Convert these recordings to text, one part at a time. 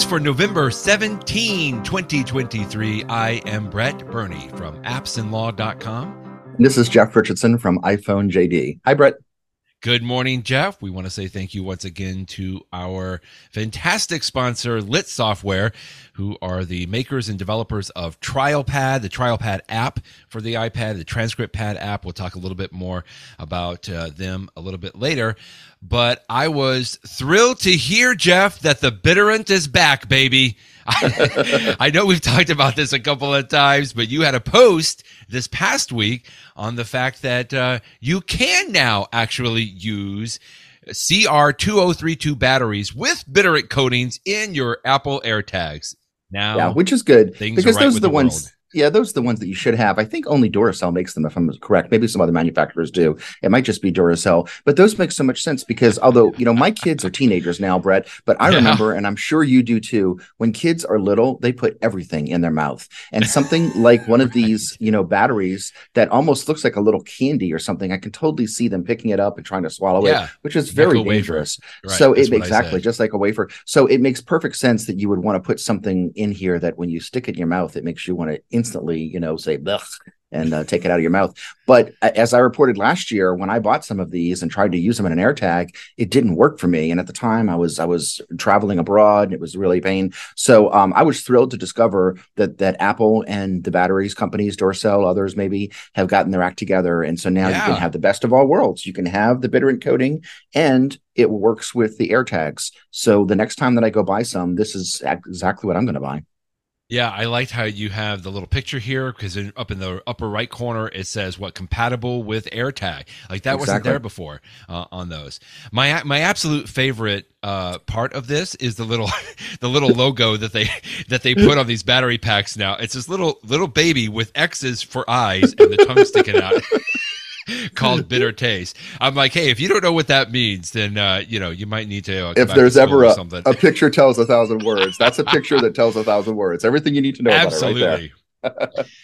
news for November 17, 2023. I am Brett Burney from appsinlaw.com. This is Jeff Richardson from iPhone JD. Hi, Brett. Good morning, Jeff. We want to say thank you once again to our fantastic sponsor, Lit Software, who are the makers and developers of TrialPad, the TrialPad app for the iPad, the TranscriptPad app. We'll talk a little bit more about uh, them a little bit later. But I was thrilled to hear, Jeff, that the bitterant is back, baby. I know we've talked about this a couple of times, but you had a post this past week on the fact that uh, you can now actually use CR2032 batteries with bitterant coatings in your Apple AirTags. Now, yeah, which is good because right those are the, the ones. Yeah, those are the ones that you should have. I think only Duracell makes them, if I'm correct. Maybe some other manufacturers do. It might just be Duracell, but those make so much sense because although you know my kids are teenagers now, Brett, but I yeah. remember, and I'm sure you do too. When kids are little, they put everything in their mouth, and something like one of these, you know, batteries that almost looks like a little candy or something. I can totally see them picking it up and trying to swallow yeah. it, which is very like dangerous. Right. So That's it exactly just like a wafer. So it makes perfect sense that you would want to put something in here that when you stick it in your mouth, it makes you want to instantly, you know, say and uh, take it out of your mouth. But as I reported last year, when I bought some of these and tried to use them in an AirTag, it didn't work for me. And at the time, I was I was traveling abroad, and it was really pain. So um, I was thrilled to discover that that Apple and the batteries companies, Duracell, others maybe, have gotten their act together. And so now yeah. you can have the best of all worlds. You can have the bitterant coating, and it works with the AirTags. So the next time that I go buy some, this is exactly what I'm going to buy. Yeah, I liked how you have the little picture here because up in the upper right corner it says what compatible with AirTag. Like that exactly. wasn't there before uh, on those. My my absolute favorite uh, part of this is the little the little logo that they that they put on these battery packs now. It's this little little baby with X's for eyes and the tongue sticking out. called bitter taste. I'm like, hey, if you don't know what that means, then uh, you know you might need to. Uh, if there's ever a, a picture tells a thousand words, that's a picture that tells a thousand words. Everything you need to know Absolutely. about it right there.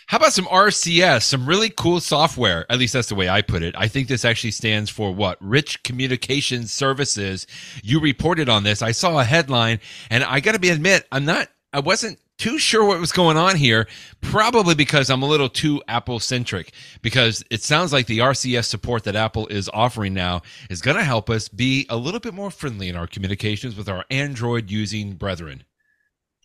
How about some RCS? Some really cool software. At least that's the way I put it. I think this actually stands for what? Rich Communication Services. You reported on this. I saw a headline, and I got to be admit, I'm not. I wasn't too sure what was going on here, probably because I'm a little too Apple centric. Because it sounds like the RCS support that Apple is offering now is going to help us be a little bit more friendly in our communications with our Android using brethren.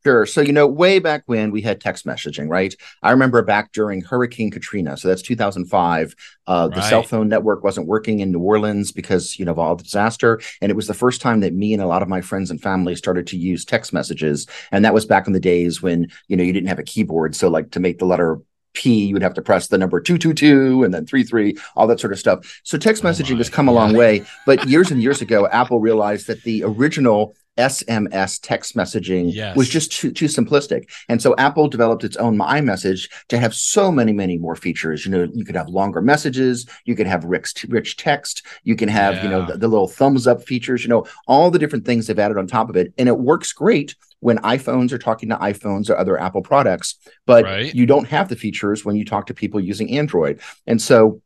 Sure. So, you know, way back when we had text messaging, right? I remember back during Hurricane Katrina. So that's 2005. Uh, right. The cell phone network wasn't working in New Orleans because, you know, of all the disaster. And it was the first time that me and a lot of my friends and family started to use text messages. And that was back in the days when, you know, you didn't have a keyboard. So, like, to make the letter P, you would have to press the number 222 and then 33, all that sort of stuff. So text oh messaging oh has come a long way. But years and years ago, Apple realized that the original SMS text messaging yes. was just too, too simplistic. And so Apple developed its own iMessage to have so many, many more features. You know, you could have longer messages, you could have rich, rich text, you can have, yeah. you know, the, the little thumbs up features, you know, all the different things they've added on top of it. And it works great when iPhones are talking to iPhones or other Apple products, but right. you don't have the features when you talk to people using Android. And so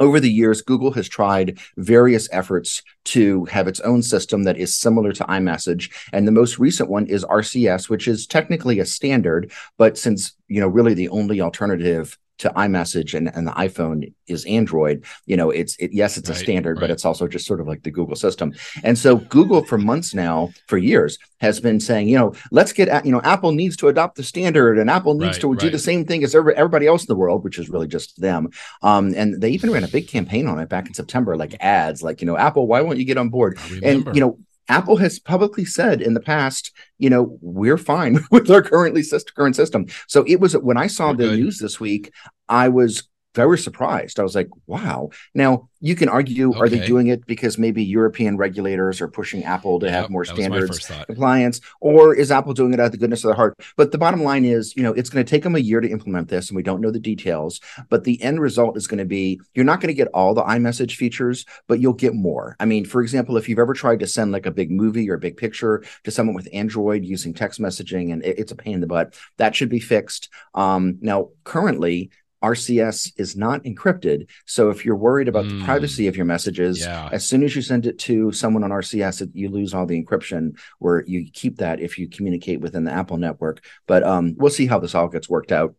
over the years, Google has tried various efforts to have its own system that is similar to iMessage. And the most recent one is RCS, which is technically a standard, but since, you know, really the only alternative to iMessage and, and the iPhone is Android. You know, it's it, yes, it's right, a standard, right. but it's also just sort of like the Google system. And so Google for months now, for years, has been saying, you know, let's get you know, Apple needs to adopt the standard, and Apple needs right, to do the same thing as everybody else in the world, which is really just them. Um, and they even ran a big campaign on it back in September, like ads, like you know, Apple, why won't you get on board? And you know, Apple has publicly said in the past, you know, we're fine with our currently current system. So it was when I saw we're the good. news this week, I was very surprised. I was like, wow. Now, you can argue, okay. are they doing it because maybe European regulators are pushing Apple to yep, have more standards compliance, or is Apple doing it out of the goodness of their heart? But the bottom line is, you know, it's going to take them a year to implement this, and we don't know the details. But the end result is going to be you're not going to get all the iMessage features, but you'll get more. I mean, for example, if you've ever tried to send like a big movie or a big picture to someone with Android using text messaging, and it, it's a pain in the butt, that should be fixed. Um, now, currently, RCS is not encrypted. So if you're worried about mm. the privacy of your messages, yeah. as soon as you send it to someone on RCS, you lose all the encryption where you keep that if you communicate within the Apple network. But um, we'll see how this all gets worked out.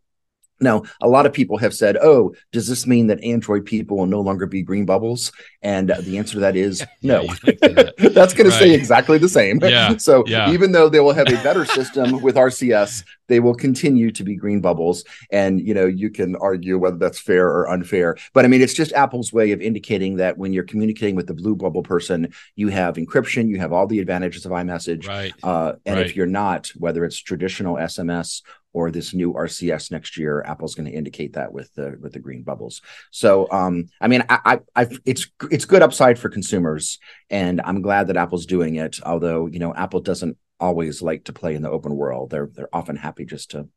Now, a lot of people have said, "Oh, does this mean that Android people will no longer be green bubbles?" And the answer to that is no. that. That's going right. to stay exactly the same. Yeah. so yeah. even though they will have a better system with RCS, they will continue to be green bubbles. And you know, you can argue whether that's fair or unfair. But I mean, it's just Apple's way of indicating that when you're communicating with the blue bubble person, you have encryption, you have all the advantages of iMessage. Right. Uh, and right. if you're not, whether it's traditional SMS or this new RCS next year, Apple's going to indicate that with the with the green bubbles. So, um, I mean, I, I, I, it's it's good upside for consumers, and I'm glad that Apple's doing it. Although, you know, Apple doesn't always like to play in the open world. They're they're often happy just to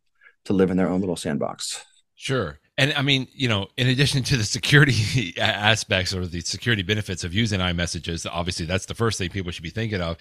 to live in their own little sandbox. Sure. And I mean, you know, in addition to the security aspects or the security benefits of using iMessages, obviously that's the first thing people should be thinking of.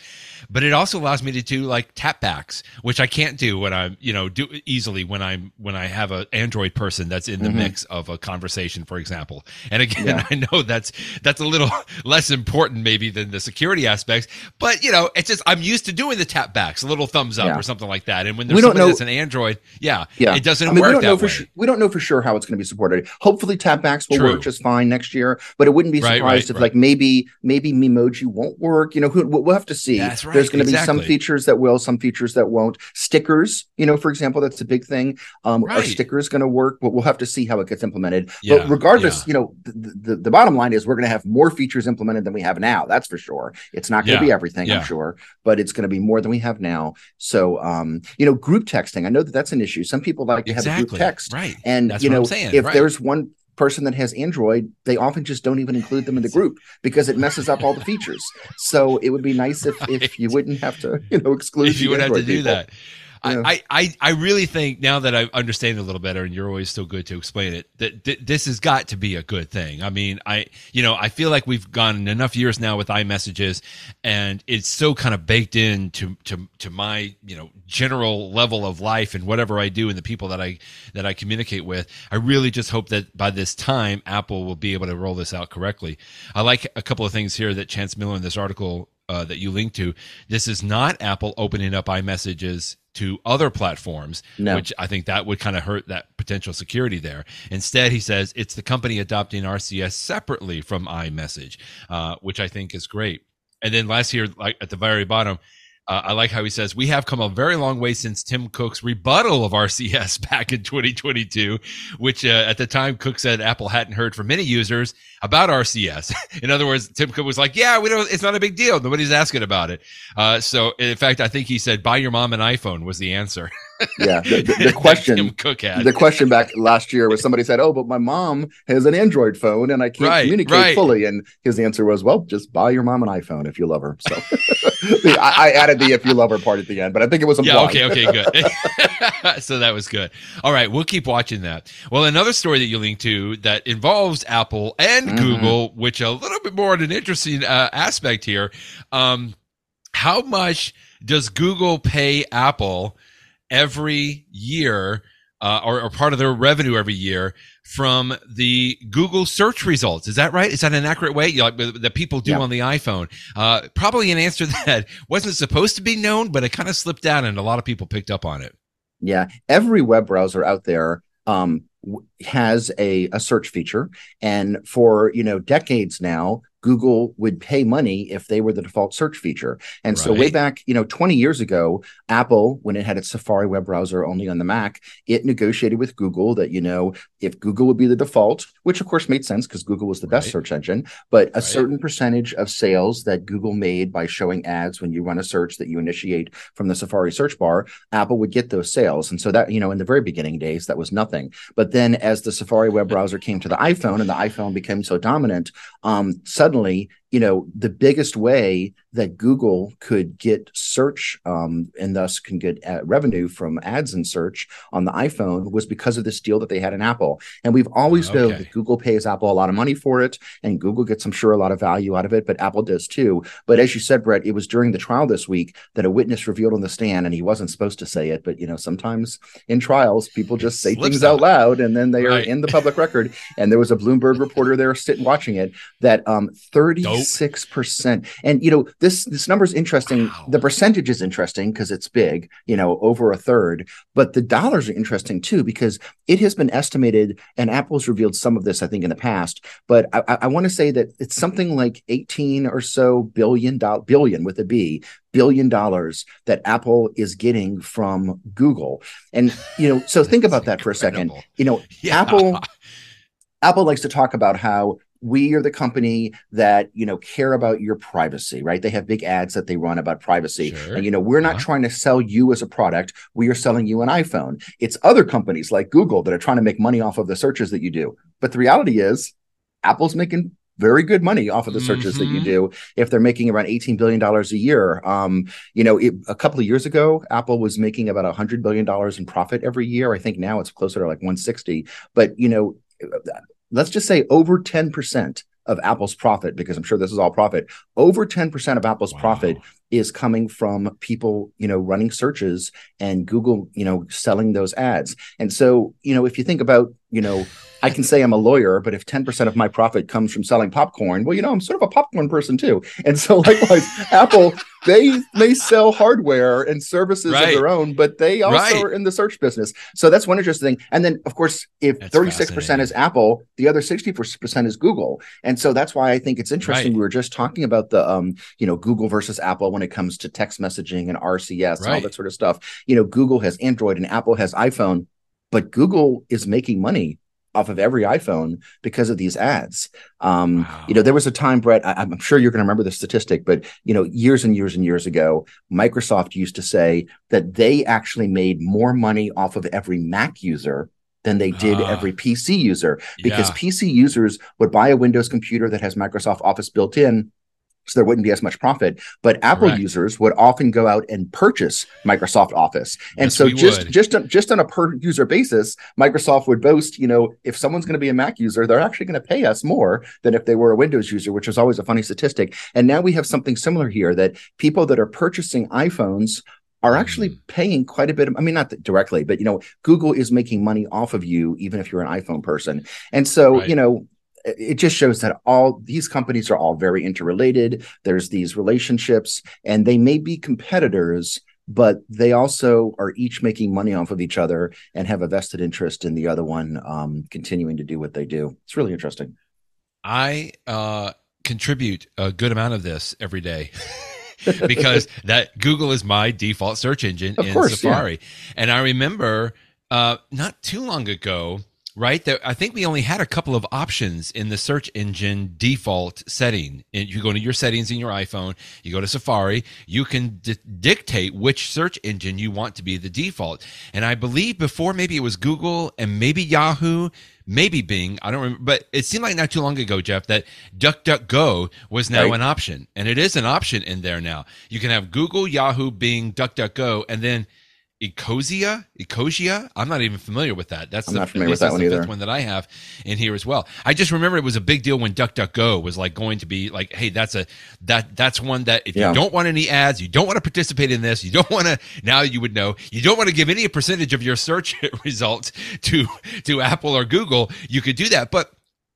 But it also allows me to do like tapbacks, which I can't do when I'm, you know, do easily when I'm when I have an Android person that's in the mm-hmm. mix of a conversation, for example. And again, yeah. I know that's that's a little less important maybe than the security aspects, but you know, it's just I'm used to doing the tapbacks, a little thumbs up yeah. or something like that. And when there's we don't know, that's an Android, yeah, yeah, it doesn't I mean, work we don't that know way. For we don't know for sure how it's going to be supported. Hopefully, tapbacks will True. work just fine next year, but it wouldn't be surprised right, right, if right. like maybe maybe Memoji won't work. You know, who, we'll have to see. There's going to exactly. be some features that will, some features that won't. Stickers, you know, for example, that's a big thing. Um, Are stickers going to work? But we'll have to see how it gets implemented. Yeah, but regardless, yeah. you know, the, the, the bottom line is we're going to have more features implemented than we have now. That's for sure. It's not going to yeah, be everything, I'm sure, but it's going to be more than we have now. So, um, you know, group texting. I know that that's an issue. Some people like to exactly. have a group text, right? And that's you know, if there's one person that has Android, they often just don't even include them in the group because it messes up all the features. So it would be nice if right. if you wouldn't have to, you know, exclude. If you would Android have to people. do I, I, I really think now that I understand it a little better, and you're always still good to explain it, that th- this has got to be a good thing. I mean, I, you know, I feel like we've gone enough years now with iMessages, and it's so kind of baked into to to my you know general level of life and whatever I do and the people that I that I communicate with. I really just hope that by this time, Apple will be able to roll this out correctly. I like a couple of things here that Chance Miller in this article uh, that you link to. This is not Apple opening up iMessages to other platforms, no. which I think that would kind of hurt that potential security there. Instead, he says it's the company adopting RCS separately from iMessage, uh, which I think is great. And then last year, like at the very bottom, uh, I like how he says, We have come a very long way since Tim Cook's rebuttal of RCS back in 2022, which uh, at the time Cook said Apple hadn't heard from many users about RCS. in other words, Tim Cook was like, Yeah, we don't, it's not a big deal. Nobody's asking about it. Uh, so, in fact, I think he said, Buy your mom an iPhone was the answer. yeah. The, the, the question, the question back last year was somebody said, "Oh, but my mom has an Android phone and I can't right, communicate right. fully." And his answer was, "Well, just buy your mom an iPhone if you love her." So I, I, added the "if you love her" part at the end, but I think it was implied. Yeah. Okay. Okay. Good. so that was good. All right, we'll keep watching that. Well, another story that you linked to that involves Apple and mm-hmm. Google, which a little bit more of an interesting uh, aspect here. Um, how much does Google pay Apple? Every year uh, or, or, part of their revenue every year from the Google search results. Is that right? Is that an accurate way like, that people do on the iPhone? Uh, probably an answer that wasn't supposed to be known, but it kind of slipped out and a lot of people picked up on it. Yeah. Every web browser out there um, has a, a search feature. And for, you know, decades now, Google would pay money if they were the default search feature. And right. so way back, you know, 20 years ago, Apple, when it had its Safari web browser only on the Mac, it negotiated with Google that, you know, if Google would be the default, which of course made sense because Google was the right. best search engine, but a right. certain percentage of sales that Google made by showing ads when you run a search that you initiate from the Safari search bar, Apple would get those sales. And so that, you know, in the very beginning days, that was nothing. But then as the Safari web browser came to the iPhone and the iPhone became so dominant, um, suddenly suddenly you know, the biggest way that Google could get search um, and thus can get uh, revenue from ads and search on the iPhone was because of this deal that they had in Apple. And we've always okay. known that Google pays Apple a lot of money for it, and Google gets, I'm sure, a lot of value out of it, but Apple does too. But as you said, Brett, it was during the trial this week that a witness revealed on the stand, and he wasn't supposed to say it, but you know, sometimes in trials, people just say things out. out loud and then they right. are in the public record. And there was a Bloomberg reporter there sitting watching it that um 36%. And you know, this this number is interesting. Wow. The percentage is interesting because it's big, you know, over a third, but the dollars are interesting too because it has been estimated, and Apple's revealed some of this, I think, in the past, but I, I want to say that it's something like 18 or so billion dollar billion with a B billion dollars that Apple is getting from Google. And you know, so think about that for a second. You know, yeah. Apple Apple likes to talk about how we are the company that you know care about your privacy right they have big ads that they run about privacy sure. and you know we're not uh-huh. trying to sell you as a product we are selling you an iphone it's other companies like google that are trying to make money off of the searches that you do but the reality is apple's making very good money off of the searches mm-hmm. that you mm-hmm. do if they're making around 18 billion dollars a year um, you know it, a couple of years ago apple was making about 100 billion dollars in profit every year i think now it's closer to like 160 but you know let's just say over 10% of Apple's profit, because I'm sure this is all profit, over 10% of Apple's wow. profit is coming from people, you know, running searches and Google, you know, selling those ads. And so, you know, if you think about, you know, I can say I'm a lawyer, but if 10% of my profit comes from selling popcorn, well, you know, I'm sort of a popcorn person too. And so likewise, Apple, they may sell hardware and services right. of their own, but they also right. are in the search business. So that's one interesting thing. And then of course, if that's 36% is Apple, the other 60% is Google. And so that's why I think it's interesting. Right. We were just talking about the um, you know, Google versus Apple when it comes to text messaging and RCS and all that sort of stuff. You know, Google has Android and Apple has iPhone, but Google is making money off of every iPhone because of these ads. Um, wow. You know, there was a time, Brett, I, am sure you're going to remember the statistic, but, you know, years and years and years ago, Microsoft used to say that they actually made more money off of every Mac user than they did uh, every PC user because yeah. PC users would buy a Windows computer that has Microsoft Office built in so there wouldn't be as much profit. But Apple Correct. users would often go out and purchase Microsoft Office, and yes, so just would. just just on a per user basis, Microsoft would boast, you know, if someone's going to be a Mac user, they're actually going to pay us more than if they were a Windows user, which is always a funny statistic. And now we have something similar here that people that are purchasing iPhones are actually mm. paying quite a bit of, I mean, not directly, but you know, Google is making money off of you, even if you're an iPhone person. And so, right. you know, it just shows that all these companies are all very interrelated. There's these relationships, and they may be competitors, but they also are each making money off of each other and have a vested interest in the other one um, continuing to do what they do. It's really interesting. I uh, contribute a good amount of this every day. because that Google is my default search engine of in course, Safari. Yeah. And I remember uh, not too long ago, right? There, I think we only had a couple of options in the search engine default setting. And you go to your settings in your iPhone, you go to Safari, you can di- dictate which search engine you want to be the default. And I believe before maybe it was Google and maybe Yahoo, maybe Bing. I don't remember, but it seemed like not too long ago, Jeff, that DuckDuckGo was now right. an option, and it is an option in there now. You can have Google, Yahoo, Bing, DuckDuckGo, and then Ecosia, Ecosia. I'm not even familiar with that. That's I'm the, not familiar with that one either. one that I have in here as well. I just remember it was a big deal when DuckDuckGo was like going to be like, hey, that's a that that's one that if yeah. you don't want any ads, you don't want to participate in this, you don't want to. Now you would know. You don't want to give any percentage of your search results to to Apple or Google. You could do that, but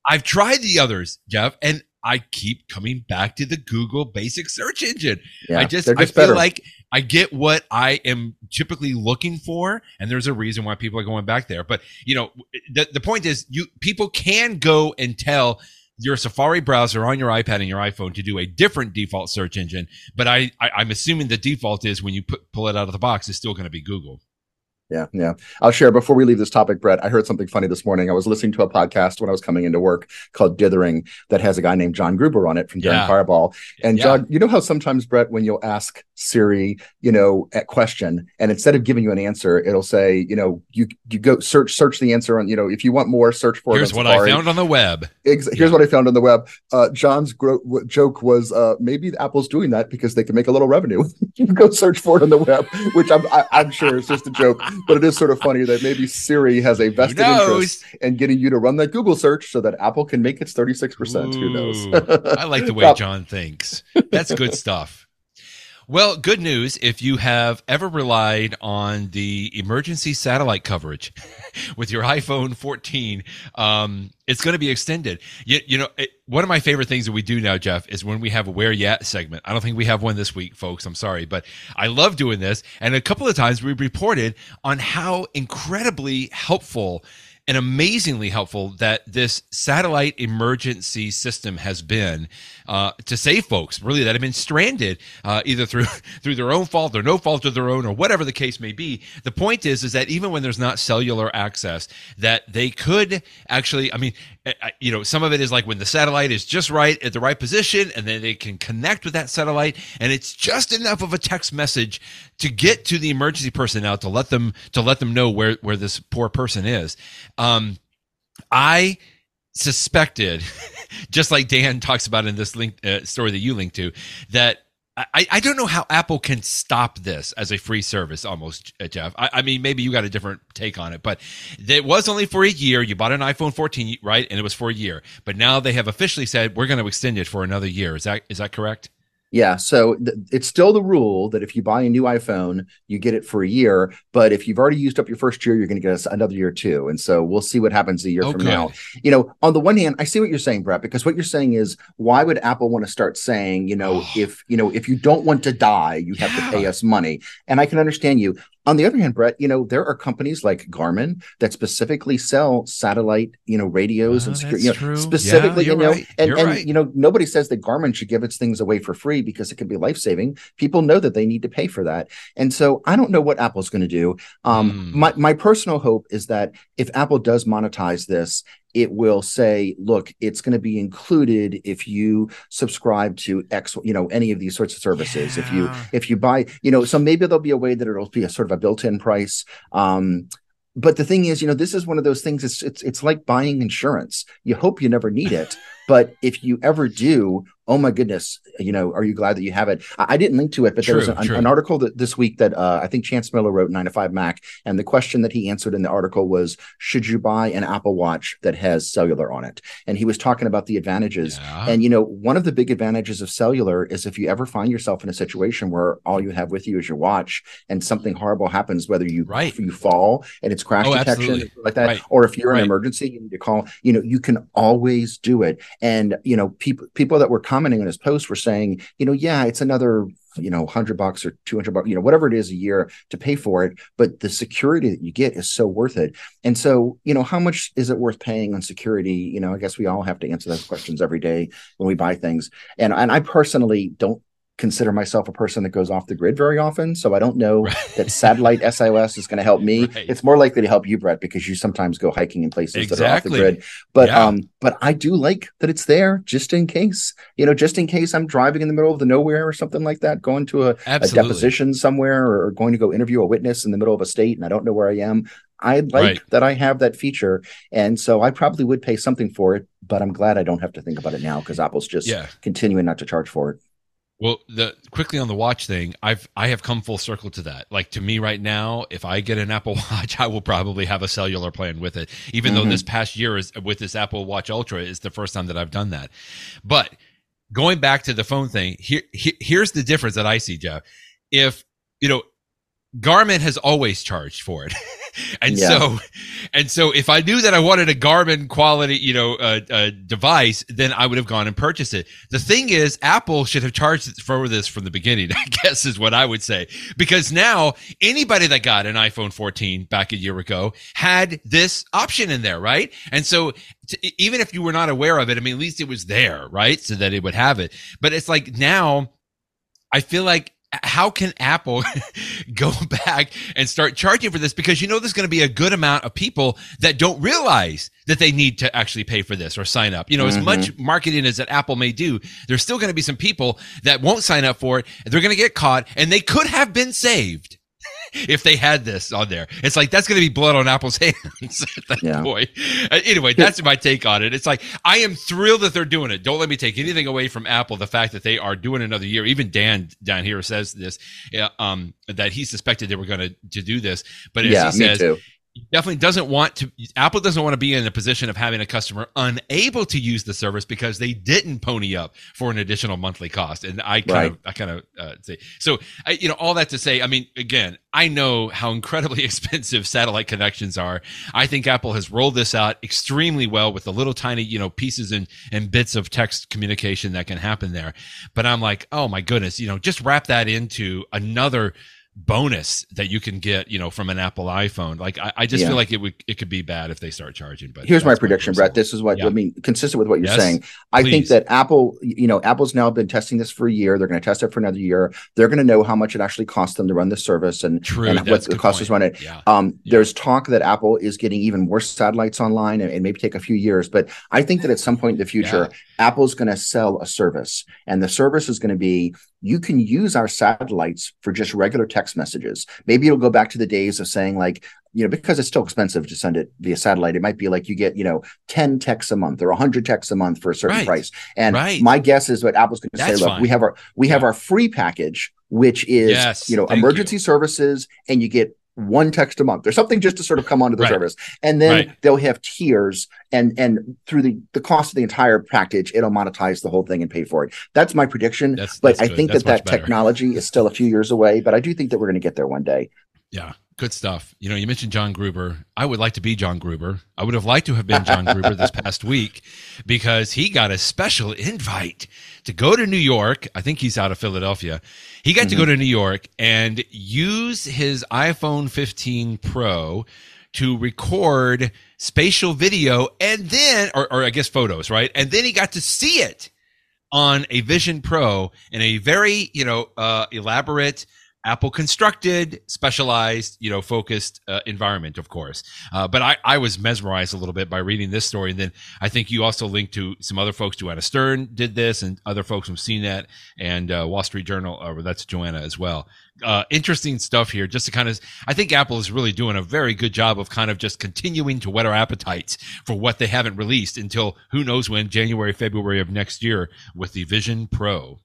I've tried the others, Jeff, and I keep coming back to the Google basic search engine. Yeah, I just, just I feel better. like I get what I am typically looking for, and there's a reason why people are going back there. But you know, the the point is, you people can go and tell your Safari browser on your iPad and your iPhone to do a different default search engine. But I, I am assuming the default is when you put pull it out of the box, it's still going to be Google. Yeah, yeah. I'll share before we leave this topic, Brett. I heard something funny this morning. I was listening to a podcast when I was coming into work called Dithering that has a guy named John Gruber on it from Daring yeah. Fireball. And yeah. John, you know how sometimes, Brett, when you'll ask Siri, you know, a question, and instead of giving you an answer, it'll say, you know, you you go search search the answer on, you know, if you want more, search for. It. Here's what I found on the web. Ex- here's yeah. what I found on the web. Uh, John's gro- joke was uh, maybe Apple's doing that because they can make a little revenue. you go search for it on the web, which I'm I, am i am sure is just a joke, but it is sort of funny that maybe Siri has a vested interest in getting you to run that Google search so that Apple can make its 36%. Ooh, Who knows? I like the way John thinks. That's good stuff. Well, good news if you have ever relied on the emergency satellite coverage with your iPhone 14, um, it's going to be extended. You, you know, it, one of my favorite things that we do now, Jeff, is when we have a Where Yet segment. I don't think we have one this week, folks. I'm sorry, but I love doing this. And a couple of times we reported on how incredibly helpful and amazingly helpful that this satellite emergency system has been uh, to save folks really that have been stranded uh, either through through their own fault or no fault of their own or whatever the case may be. The point is is that even when there's not cellular access, that they could actually. I mean, you know, some of it is like when the satellite is just right at the right position, and then they can connect with that satellite, and it's just enough of a text message to get to the emergency personnel to let them to let them know where where this poor person is. Um, I suspected, just like Dan talks about in this link uh, story that you linked to, that I, I don't know how Apple can stop this as a free service almost, uh, Jeff. I, I, mean, maybe you got a different take on it, but it was only for a year. You bought an iPhone 14, right? And it was for a year. But now they have officially said we're going to extend it for another year. Is that is that correct? Yeah, so th- it's still the rule that if you buy a new iPhone, you get it for a year. But if you've already used up your first year, you're going to get another year too. And so we'll see what happens a year oh, from now. You know, on the one hand, I see what you're saying, Brett, because what you're saying is why would Apple want to start saying, you know, if you know if you don't want to die, you have yeah. to pay us money. And I can understand you. On the other hand, Brett, you know, there are companies like Garmin that specifically sell satellite, you know, radios oh, and security, you know, true. specifically, yeah, you know, right. and, and right. you know, nobody says that Garmin should give its things away for free because it can be life saving. People know that they need to pay for that. And so I don't know what Apple's going to do. Um, mm. my, my personal hope is that if Apple does monetize this, it will say, look, it's going to be included if you subscribe to X, you know, any of these sorts of services. Yeah. If you if you buy, you know, so maybe there'll be a way that it'll be a sort of a built-in price. Um, but the thing is, you know, this is one of those things. It's it's it's like buying insurance. You hope you never need it, but if you ever do, oh my goodness, you know, are you glad that you have it? I, I didn't link to it, but true, there was an, an, article that this week that uh, I think Chance Miller wrote, 9 to 5 Mac, and the question that he answered in the article was, should you buy an Apple Watch that has cellular on it? And he was talking about the advantages. Yeah. And, you know, one of the big advantages of cellular is if you ever find yourself in a situation where all you have with you is your watch and something horrible happens, whether you, right. you fall and it's crash oh, detection like that, right. or if you're right. in an emergency, you need to call, you know, you can always do it. And, you know, people, people that were commenting on his post were saying, you know, yeah, it's another you know 100 bucks or 200 bucks you know whatever it is a year to pay for it but the security that you get is so worth it. And so you know how much is it worth paying on security? You know i guess we all have to answer those questions every day when we buy things. And and i personally don't consider myself a person that goes off the grid very often. So I don't know right. that satellite SOS is going to help me. Right. It's more likely to help you, Brett, because you sometimes go hiking in places exactly. that are off the grid. But yeah. um, but I do like that it's there just in case, you know, just in case I'm driving in the middle of the nowhere or something like that, going to a, a deposition somewhere or going to go interview a witness in the middle of a state and I don't know where I am. I like right. that I have that feature. And so I probably would pay something for it, but I'm glad I don't have to think about it now because Apple's just yeah. continuing not to charge for it. Well, the quickly on the watch thing, I've I have come full circle to that. Like to me right now, if I get an Apple Watch, I will probably have a cellular plan with it. Even mm-hmm. though this past year is with this Apple Watch Ultra is the first time that I've done that. But going back to the phone thing, here, here here's the difference that I see, Jeff. If you know, Garmin has always charged for it. and yeah. so, and so if I knew that I wanted a Garmin quality, you know, uh, uh, device, then I would have gone and purchased it. The thing is, Apple should have charged for this from the beginning, I guess is what I would say. Because now anybody that got an iPhone 14 back a year ago had this option in there, right? And so t- even if you were not aware of it, I mean, at least it was there, right? So that it would have it. But it's like now, I feel like how can Apple go back and start charging for this? Because you know there's going to be a good amount of people that don't realize that they need to actually pay for this or sign up. You know, mm-hmm. as much marketing as that Apple may do, there's still going to be some people that won't sign up for it. They're going to get caught and they could have been saved if they had this on there. It's like that's going to be blood on Apple's hands at that yeah. point. Uh, anyway, that's my take on it. It's like I am thrilled that they're doing it. Don't let me take anything away from Apple. The fact that they are doing another year. Even Dan down here says this, um, that he suspected they were going to to do this, but as yeah, he says definitely doesn't want to apple doesn't want to be in a position of having a customer unable to use the service because they didn't pony up for an additional monthly cost. And i kind right. of i kind of uh, say so I, you know all that to say i mean again i know how incredibly expensive satellite connections are. I think apple has rolled this out extremely well with the little tiny you know pieces and and bits of text communication that can happen there. But i'm like oh my goodness you know just wrap that into another bonus that you can get, you know, from an Apple iPhone. Like I, I just yeah. feel like it would it could be bad if they start charging. But here's my prediction, Brett. This is what yeah. I mean, consistent with what you're yes, saying. I please. think that Apple, you know, Apple's now been testing this for a year. They're going to test it for another year. They're going to know how much it actually costs them to run the service and, True, and what the cost is run it. Yeah. Um, there's talk that Apple is getting even more satellites online and, and, maybe take a few years. But I think that at some point in the future, Apple's going to sell a service, and the service is going to be you can use our satellites for just regular text messages. Maybe it'll go back to the days of saying, like, you know, because it's still expensive to send it via satellite, it might be like you get, you know, 10 texts a month or 100 texts a month for a certain right. price. And right. my guess is what Apple's going to say, look, fine. we have our we yeah. have our free package which is yes, you know emergency you. services and you get one text a month or something just to sort of come onto the right. service. And then right. they'll have tiers and and through the the cost of the entire package it'll monetize the whole thing and pay for it. That's my prediction that's, but that's i think that's that that better. technology is still a few years away but i do think that we're going to get there one day. Yeah good stuff. You know you mentioned john gruber. I would like to be john gruber. I would have liked to have been john gruber this past week because he got a special invite to go to new york i think he's out of philadelphia he got mm-hmm. to go mm-hmm. to New York and use his iPhone 15 Pro to record spatial video and then, or, or I guess photos, right? And then he got to see it on a Vision Pro in a very, you know, uh, elaborate Apple constructed, specialized, you know, focused uh, environment, of course. Uh, but I, I was mesmerized a little bit by reading this story. And then I think you also linked to some other folks. Joanna Stern did this and other folks from CNET and uh, Wall Street Journal. Uh, that's Joanna as well. Uh, interesting stuff here just to kind of, I think Apple is really doing a very good job of kind of just continuing to whet our appetites for what they haven't released until who knows when, January, February of next year with the Vision Pro.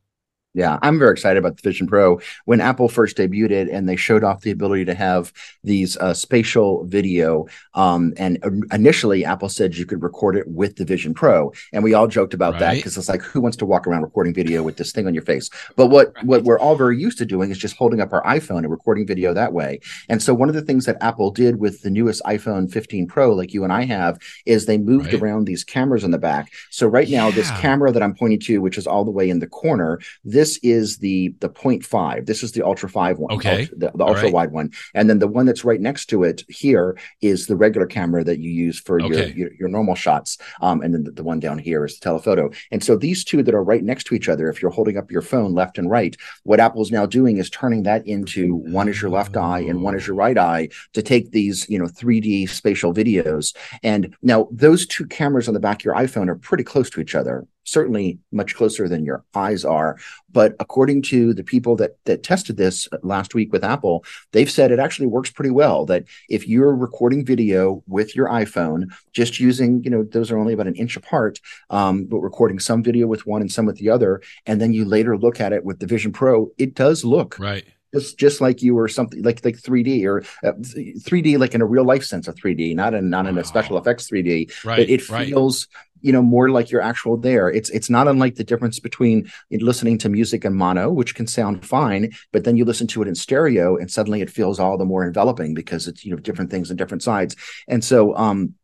Yeah, I'm very excited about the Vision Pro. When Apple first debuted it and they showed off the ability to have these uh, spatial video, um, and initially Apple said you could record it with the Vision Pro, and we all joked about right. that because it's like who wants to walk around recording video with this thing on your face? But what right. what we're all very used to doing is just holding up our iPhone and recording video that way. And so one of the things that Apple did with the newest iPhone 15 Pro, like you and I have, is they moved right. around these cameras in the back. So right now, yeah. this camera that I'm pointing to, which is all the way in the corner, this is the the 0.5. This is the ultra five one. Okay. Ultra, the, the ultra right. wide one. And then the one that's right next to it here is the regular camera that you use for okay. your, your, your normal shots. Um, and then the, the, one down here is the telephoto. And so these two that are right next to each other, if you're holding up your phone left and right, what Apple's now doing is turning that into one is your left eye and one is your right eye to take these, you know, 3D spatial videos. And now those two cameras on the back of your iPhone are pretty close to each other certainly much closer than your eyes are. But according to the people that that tested this last week with Apple, they've said it actually works pretty well. That if you're recording video with your iPhone, just using you know those are only about an inch apart, um, but recording some video with one and some with the other, and then you later look at it with the Vision Pro, it does look right just just like you were something like like 3D or uh, 3D like in a real life sense of 3D, not in not in a special effects 3D. Right, but it feels right you know more like you're actual there. It's it's not unlike the difference between listening to music in mono which can sound fine but then you listen to it in stereo and suddenly it feels all the more enveloping because it's you know different things and different sides. And so um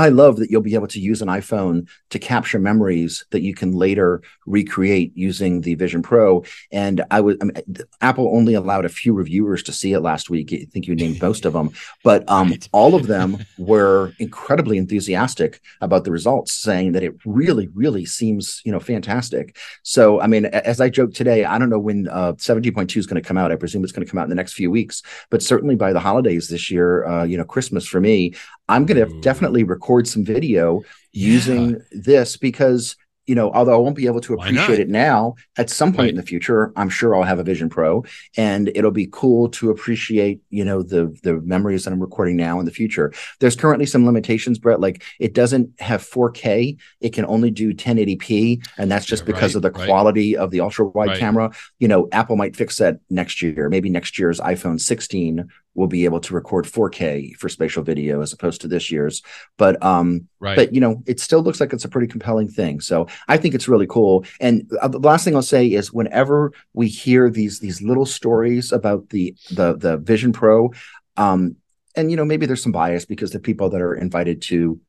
I love that you'll be able to use an iPhone to capture memories that you can later recreate using the Vision Pro. And I was I mean, Apple only allowed a few reviewers to see it last week. I think you named most of them, but um, right. all of them were incredibly enthusiastic about the results, saying that it really, really seems you know fantastic. So I mean, as I joked today, I don't know when uh, 17.2 is going to come out. I presume it's going to come out in the next few weeks, but certainly by the holidays this year, uh, you know, Christmas for me, I'm going to definitely record some video yeah. using this because you know, although I won't be able to appreciate it now, at some point right. in the future, I'm sure I'll have a Vision Pro, and it'll be cool to appreciate, you know, the the memories that I'm recording now in the future. There's currently some limitations, Brett. Like it doesn't have 4K; it can only do 1080p, and that's just because right, of the right. quality of the ultra wide camera. You know, Apple might fix that next year. Maybe next year's iPhone 16 will be able to record 4K for spatial video as opposed to this year's. But um, right. but you know, it still looks like it's a pretty compelling thing. So I think it's really cool. And uh, the last thing I'll say is, whenever we hear these these little stories about the the the Vision Pro, um, and you know, maybe there's some bias because the people that are invited to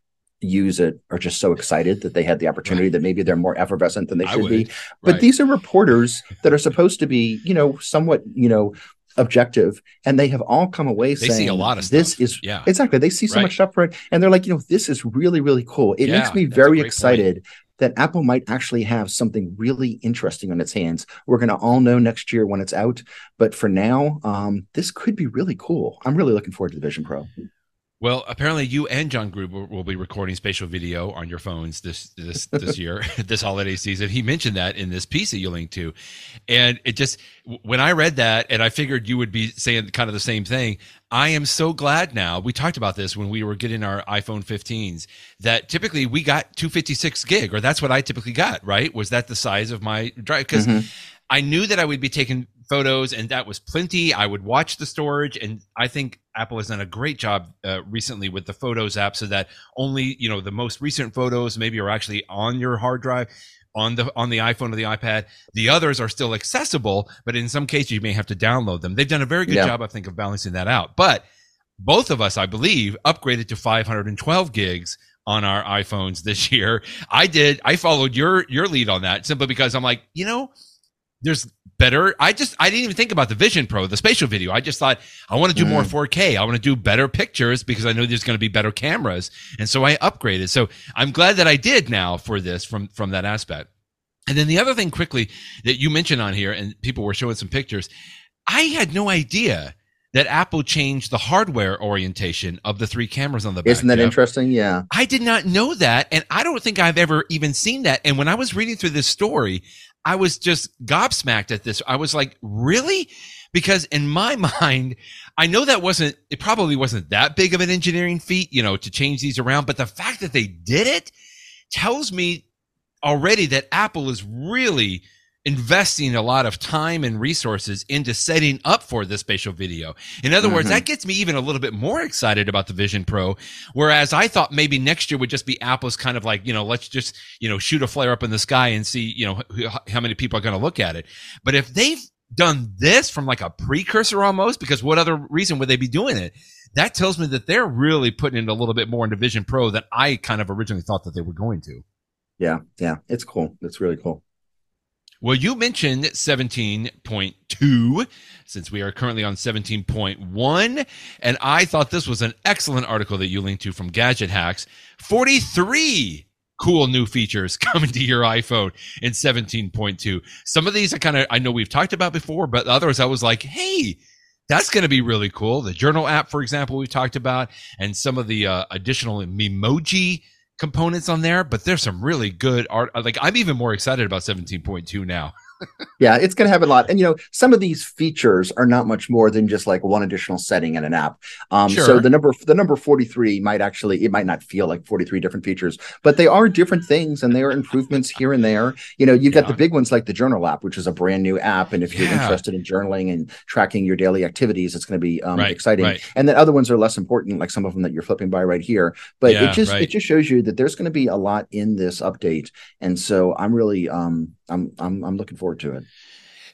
use it are just so excited that they had the opportunity right. that maybe they're more effervescent than they should be. But right. these are reporters that are supposed to be, you know, somewhat, you know, objective and they have all come away they saying a lot of this is yeah. exactly they see so right. much stuff for it and they're like you know this is really really cool. It yeah, makes me very excited point. that apple might actually have something really interesting on its hands. We're going to all know next year when it's out but for now um, this could be really cool. I'm really looking forward to the vision pro well, apparently you and John Gruber will be recording spatial video on your phones this this this year, this holiday season. He mentioned that in this piece that you linked to, and it just when I read that, and I figured you would be saying kind of the same thing. I am so glad now. We talked about this when we were getting our iPhone 15s. That typically we got 256 gig, or that's what I typically got. Right? Was that the size of my drive? Because mm-hmm. I knew that I would be taking photos, and that was plenty. I would watch the storage, and I think Apple has done a great job uh, recently with the Photos app, so that only you know the most recent photos maybe are actually on your hard drive on the on the iPhone or the iPad. The others are still accessible, but in some cases you may have to download them. They've done a very good yeah. job, I think, of balancing that out. But both of us, I believe, upgraded to 512 gigs on our iPhones this year. I did. I followed your your lead on that simply because I'm like, you know, there's better. I just I didn't even think about the Vision Pro, the spatial video. I just thought I want to do mm. more 4K. I want to do better pictures because I know there's going to be better cameras, and so I upgraded. So I'm glad that I did now for this from from that aspect. And then the other thing quickly that you mentioned on here, and people were showing some pictures. I had no idea that Apple changed the hardware orientation of the three cameras on the back. Isn't that Jeff. interesting? Yeah. I did not know that. And I don't think I've ever even seen that. And when I was reading through this story, I was just gobsmacked at this. I was like, really? Because in my mind, I know that wasn't, it probably wasn't that big of an engineering feat, you know, to change these around. But the fact that they did it tells me already that Apple is really investing a lot of time and resources into setting up for the spatial video. In other mm-hmm. words, that gets me even a little bit more excited about the Vision Pro. Whereas I thought maybe next year would just be Apple's kind of like, you know, let's just, you know, shoot a flare up in the sky and see, you know, how many people are going to look at it. But if they've done this from like a precursor almost, because what other reason would they be doing it? That tells me that they're really putting in a little bit more into Vision Pro than I kind of originally thought that they were going to. Yeah, yeah, it's cool. It's really cool. Well, you mentioned 17.2 since we are currently on 17.1. And I thought this was an excellent article that you linked to from Gadget Hacks. 43 cool new features coming to your iPhone in 17.2. Some of these I kind of, I know we've talked about before, but others I was like, hey, that's going to be really cool. The journal app, for example, we talked about, and some of the uh, additional Memoji components on there, but there's some really good art. Like I'm even more excited about 17.2 now yeah, it's going to have a lot. And, you know, some of these features are not much more than just like one additional setting in an app. Um, sure. So the number, the number 43 might actually, it might not feel like 43 different features, but they are different things and they are improvements here and there. You know, you've got the big ones like the journal app, which is a brand new app. And if you're yeah. interested in journaling and tracking your daily activities, it's going to be um, right, exciting. Right. And then other ones are less important, like some of them that you're flipping by right here. But yeah, it just, right. it just shows you that there's going to be a lot in this update. And so I'm really, um, I'm I'm I'm looking forward to it.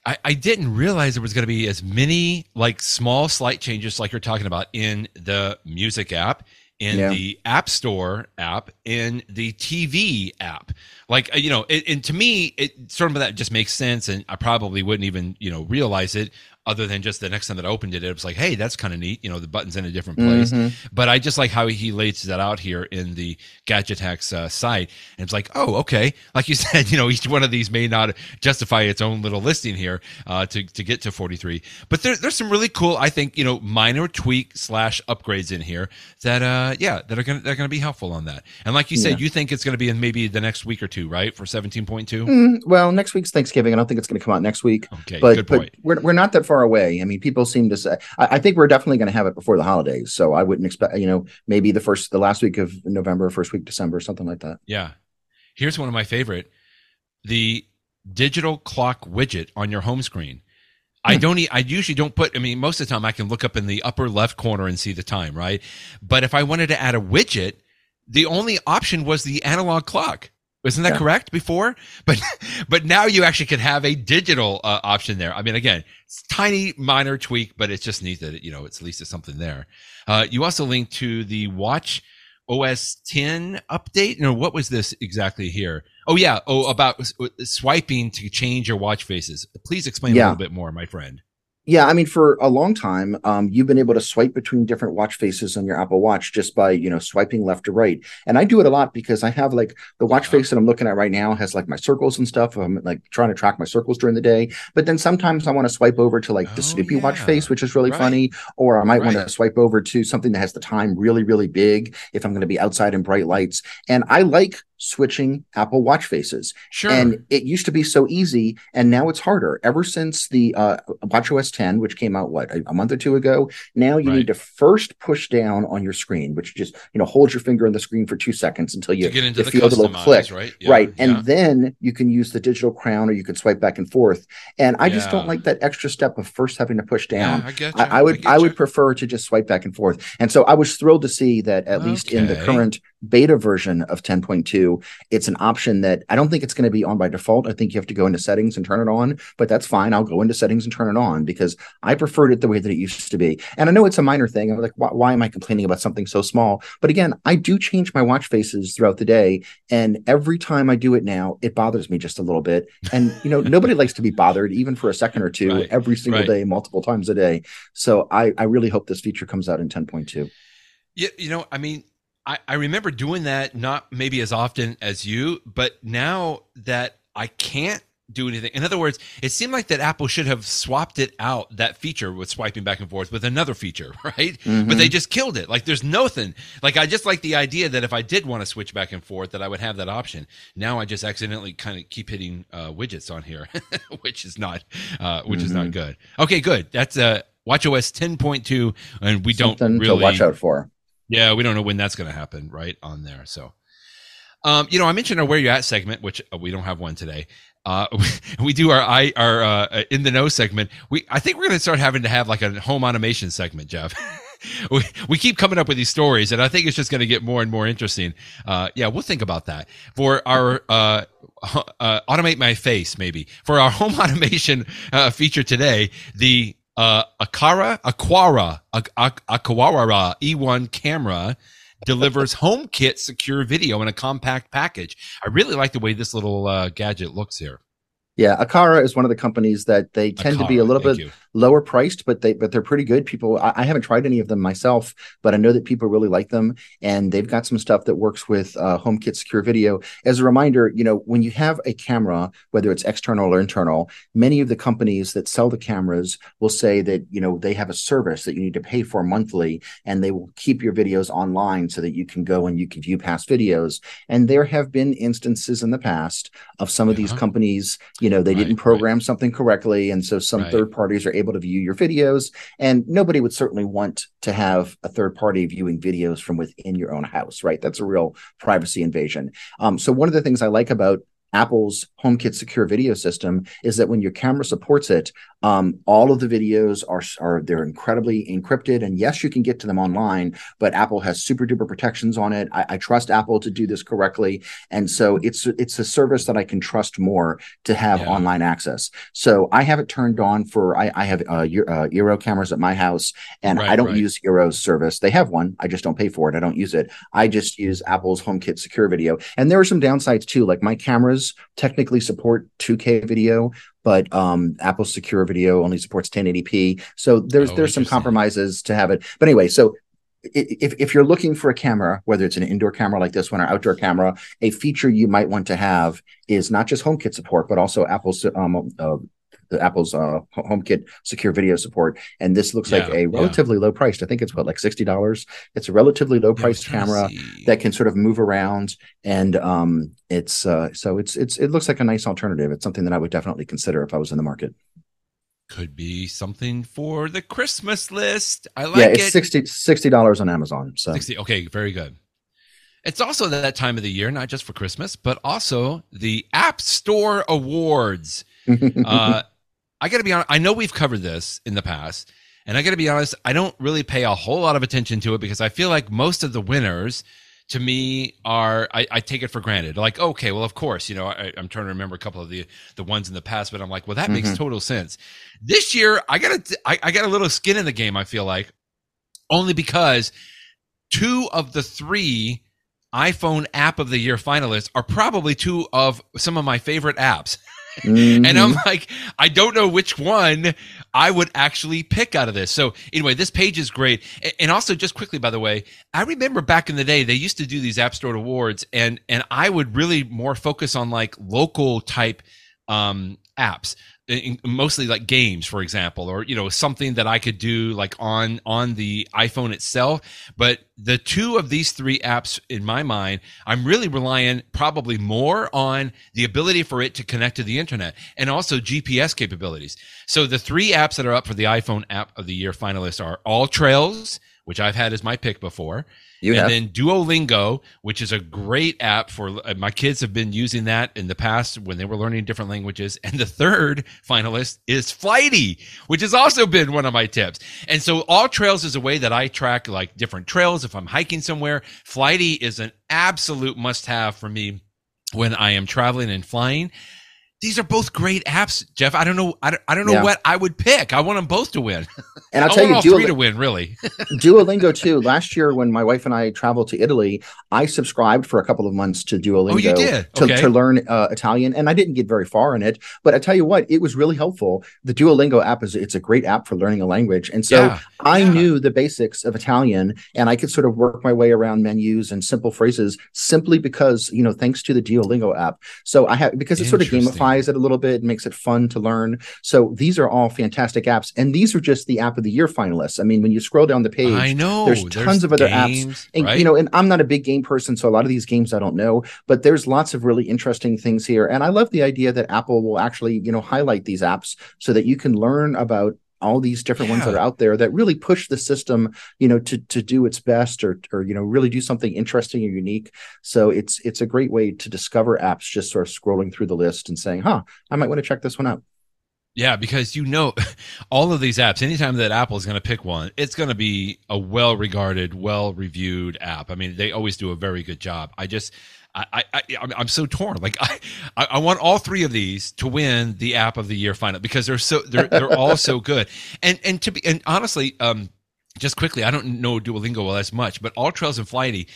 I, I didn't realize there was going to be as many like small slight changes like you're talking about in the music app in yeah. the App Store app, in the TV app. Like, uh, you know, it, and to me, it sort of that just makes sense. And I probably wouldn't even, you know, realize it other than just the next time that I opened it, it was like, hey, that's kind of neat. You know, the button's in a different place. Mm-hmm. But I just like how he lays that out here in the Gadget Hacks uh, site. And it's like, oh, okay. Like you said, you know, each one of these may not justify its own little listing here uh, to, to get to 43. But there, there's some really cool, I think, you know, minor tweak slash upgrades in here that, uh, yeah, that are going to, they're to be helpful on that. And like you said, yeah. you think it's going to be in maybe the next week or two, right? For 17.2? Mm, well, next week's Thanksgiving. I don't think it's going to come out next week. Okay. But, but we're, we're not that far away. I mean, people seem to say. I, I think we're definitely going to have it before the holidays, so I wouldn't expect. You know, maybe the first, the last week of November, first week December, something like that. Yeah. Here's one of my favorite: the digital clock widget on your home screen. I hmm. don't. I usually don't put. I mean, most of the time I can look up in the upper left corner and see the time, right? But if I wanted to add a widget, the only option was the analog clock. Isn't that yeah. correct before? But but now you actually can have a digital uh, option there. I mean, again, it's tiny minor tweak, but it's just neat that you know it's at least it's something there. Uh, you also link to the Watch OS 10 update. You know what was this exactly here? Oh yeah, oh about swiping to change your watch faces. Please explain yeah. a little bit more, my friend. Yeah, I mean, for a long time, um, you've been able to swipe between different watch faces on your Apple Watch just by you know swiping left to right. And I do it a lot because I have like the watch face that I'm looking at right now has like my circles and stuff. I'm like trying to track my circles during the day. But then sometimes I want to swipe over to like the oh, Snoopy yeah. watch face, which is really right. funny. Or I might right. want to swipe over to something that has the time really, really big if I'm going to be outside in bright lights. And I like switching Apple Watch faces. Sure. And it used to be so easy, and now it's harder. Ever since the uh, Watch OS 10, which came out what a, a month or two ago, now you right. need to first push down on your screen, which just you know hold your finger on the screen for two seconds until you, you the feel the little click, right? Yeah. Right, and yeah. then you can use the digital crown, or you can swipe back and forth. And I yeah. just don't like that extra step of first having to push down. I, I, I, would I, I would prefer to just swipe back and forth. And so I was thrilled to see that at okay. least in the current beta version of 10.2, it's an option that I don't think it's going to be on by default. I think you have to go into settings and turn it on, but that's fine. I'll go into settings and turn it on because I preferred it the way that it used to be. And I know it's a minor thing. I'm like, why, why am I complaining about something so small? But again, I do change my watch faces throughout the day. And every time I do it now, it bothers me just a little bit. And, you know, nobody likes to be bothered even for a second or two right. every single right. day, multiple times a day. So I, I really hope this feature comes out in 10.2. Yeah, you know, I mean, I, I remember doing that not maybe as often as you, but now that I can't do anything. In other words, it seemed like that Apple should have swapped it out, that feature with swiping back and forth with another feature, right? Mm-hmm. But they just killed it. Like there's nothing. Like I just like the idea that if I did want to switch back and forth, that I would have that option. Now I just accidentally kind of keep hitting uh, widgets on here, which is not, uh, which mm-hmm. is not mm-hmm. good. Okay, good. That's a uh, WatchOS 10.2, and we Something don't really to watch out for. Yeah, we don't know when that's going to happen, right? On there. So, um, you know, I mentioned our Where You At segment, which uh, we don't have one today. Uh, we, do our I our uh, in the know segment. We I think we're going to start having to have like a home automation segment, Jeff. we, we keep coming up with these stories, and I think it's just going to get more and more interesting. Uh, yeah, we'll think about that for our uh, uh, automate my face maybe for our home automation uh, feature today. The uh, Aqara, Aquara, Aquara E1 camera delivers HomeKit secure video in a compact package. I really like the way this little uh, gadget looks here. Yeah, Aqara is one of the companies that they tend Aqara, to be a little bit you lower priced, but they but they're pretty good. People, I, I, haven't tried any of them myself, but I know that people really like them, and they've got some stuff that works with uh, HomeKit Secure Video. As a reminder, you know when you have a camera, whether it's external or internal, many of the companies that sell the cameras will say that you know they have a service that you need to pay for monthly, and they will keep your videos online so that you can go and you can view past videos. And there have been instances in the past of some of these companies, you know, they right, didn't program right. something correctly, and so some right. third parties are able to view your videos. And nobody would certainly want to have a third party viewing videos from within your own house, right? That's a real privacy invasion. Um, so one of the things I like about Apple's HomeKit secure video system is that when your camera supports it, um, all of the videos are are they're incredibly encrypted, and yes, you can get to them online, but Apple has super duper protections on it. I, I trust Apple to do this correctly, and so it's it's a service that I can trust more to have yeah. online access. So I have it turned on for I, I have uh, uh, Eero cameras at my house, and right, I don't right. use Eero's service. They have one, I just don't pay for it. I don't use it. I just use Apple's HomeKit secure video, and there are some downsides too. Like my cameras technically support 2K video, but um, Apple Secure Video only supports 1080p. So there's oh, there's some compromises to have it. But anyway, so if, if you're looking for a camera, whether it's an indoor camera like this one or outdoor camera, a feature you might want to have is not just HomeKit support, but also Apple's um, uh, the Apple's uh, HomeKit secure video support. And this looks yeah, like a relatively yeah. low priced. I think it's what like sixty dollars. It's a relatively low priced yeah, camera that can sort of move around, and um, it's uh, so it's it's it looks like a nice alternative. It's something that I would definitely consider if I was in the market. Could be something for the Christmas list. I like yeah, it's it. 60 dollars on Amazon. So 60, okay, very good. It's also that time of the year, not just for Christmas, but also the App Store Awards. uh, I got to be honest. I know we've covered this in the past, and I got to be honest. I don't really pay a whole lot of attention to it because I feel like most of the winners, to me, are I, I take it for granted. Like, okay, well, of course, you know, I, am trying to remember a couple of the the ones in the past, but I'm like, well, that mm-hmm. makes total sense. This year, I got I, I got a little skin in the game. I feel like only because two of the three iPhone App of the Year finalists are probably two of some of my favorite apps. Mm-hmm. and I'm like, I don't know which one I would actually pick out of this. So anyway, this page is great. And also just quickly, by the way, I remember back in the day, they used to do these App Store awards and, and I would really more focus on like local type, um, apps mostly like games for example or you know something that i could do like on on the iphone itself. But the two of these three apps in my mind i'm really relying probably more on the ability for it to connect to the internet and also gps capabilities. So the three apps that are up for the iphone app of the year finalists are AllTrails which i've had as my pick before you and have. then Duolingo, which is a great app for uh, my kids have been using that in the past when they were learning different languages. And the third finalist is Flighty, which has also been one of my tips. And so All Trails is a way that I track like different trails if I'm hiking somewhere. Flighty is an absolute must have for me when I am traveling and flying these are both great apps, Jeff. I don't know. I don't, I don't know yeah. what I would pick. I want them both to win. And I'll tell you, all Duol- three to win, really. Duolingo too. Last year, when my wife and I traveled to Italy, I subscribed for a couple of months to Duolingo oh, you did? To, okay. to learn uh, Italian, and I didn't get very far in it. But I tell you what, it was really helpful. The Duolingo app is it's a great app for learning a language, and so yeah. I yeah. knew the basics of Italian, and I could sort of work my way around menus and simple phrases simply because you know thanks to the Duolingo app. So I have because it's sort of gamifies it a little bit makes it fun to learn. So these are all fantastic apps, and these are just the app of the year finalists. I mean, when you scroll down the page, I know there's tons there's of other games, apps, and right? you know, and I'm not a big game person, so a lot of these games I don't know, but there's lots of really interesting things here, and I love the idea that Apple will actually, you know, highlight these apps so that you can learn about all these different yeah. ones that are out there that really push the system you know to to do its best or or you know really do something interesting or unique so it's it's a great way to discover apps just sort of scrolling through the list and saying huh i might want to check this one out yeah, because you know, all of these apps, anytime that Apple is going to pick one, it's going to be a well regarded, well reviewed app. I mean, they always do a very good job. I just, I, I, I'm so torn. Like I, I want all three of these to win the app of the year final because they're so they're they're all so good. And and to be and honestly, um, just quickly, I don't know Duolingo well as much, but All Trails and Flighty,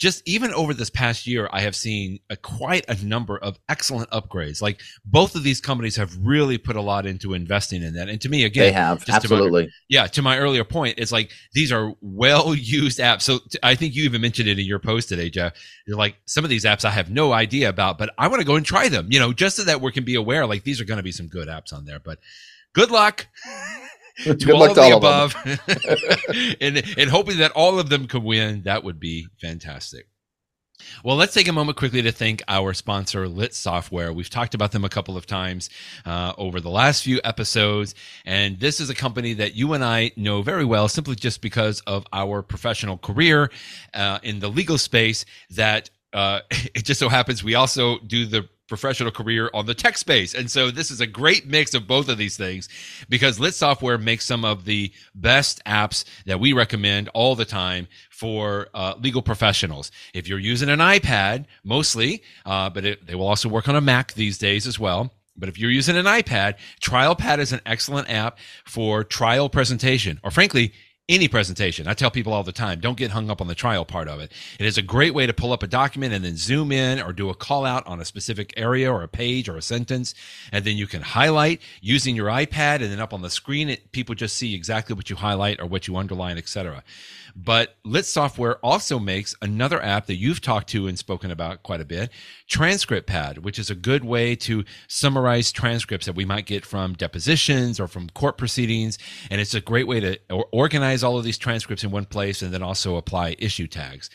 just even over this past year, I have seen a, quite a number of excellent upgrades. Like both of these companies have really put a lot into investing in that. And to me, again, they have absolutely. To my, yeah, to my earlier point, it's like these are well used apps. So t- I think you even mentioned it in your post today, Jeff. You're like some of these apps I have no idea about, but I want to go and try them. You know, just so that we can be aware. Like these are going to be some good apps on there. But good luck. To Good all of the all above, and, and hoping that all of them could win. That would be fantastic. Well, let's take a moment quickly to thank our sponsor, Lit Software. We've talked about them a couple of times uh, over the last few episodes, and this is a company that you and I know very well simply just because of our professional career uh, in the legal space. That uh, it just so happens we also do the professional career on the tech space. And so this is a great mix of both of these things because Lit Software makes some of the best apps that we recommend all the time for uh, legal professionals. If you're using an iPad, mostly, uh, but it, they will also work on a Mac these days as well. But if you're using an iPad, TrialPad is an excellent app for trial presentation, or frankly, any presentation. I tell people all the time, don't get hung up on the trial part of it. It is a great way to pull up a document and then zoom in or do a call out on a specific area or a page or a sentence. And then you can highlight using your iPad and then up on the screen, it, people just see exactly what you highlight or what you underline, etc. But Lit Software also makes another app that you've talked to and spoken about quite a bit, TranscriptPad, which is a good way to summarize transcripts that we might get from depositions or from court proceedings. And it's a great way to organize all of these transcripts in one place and then also apply issue tags.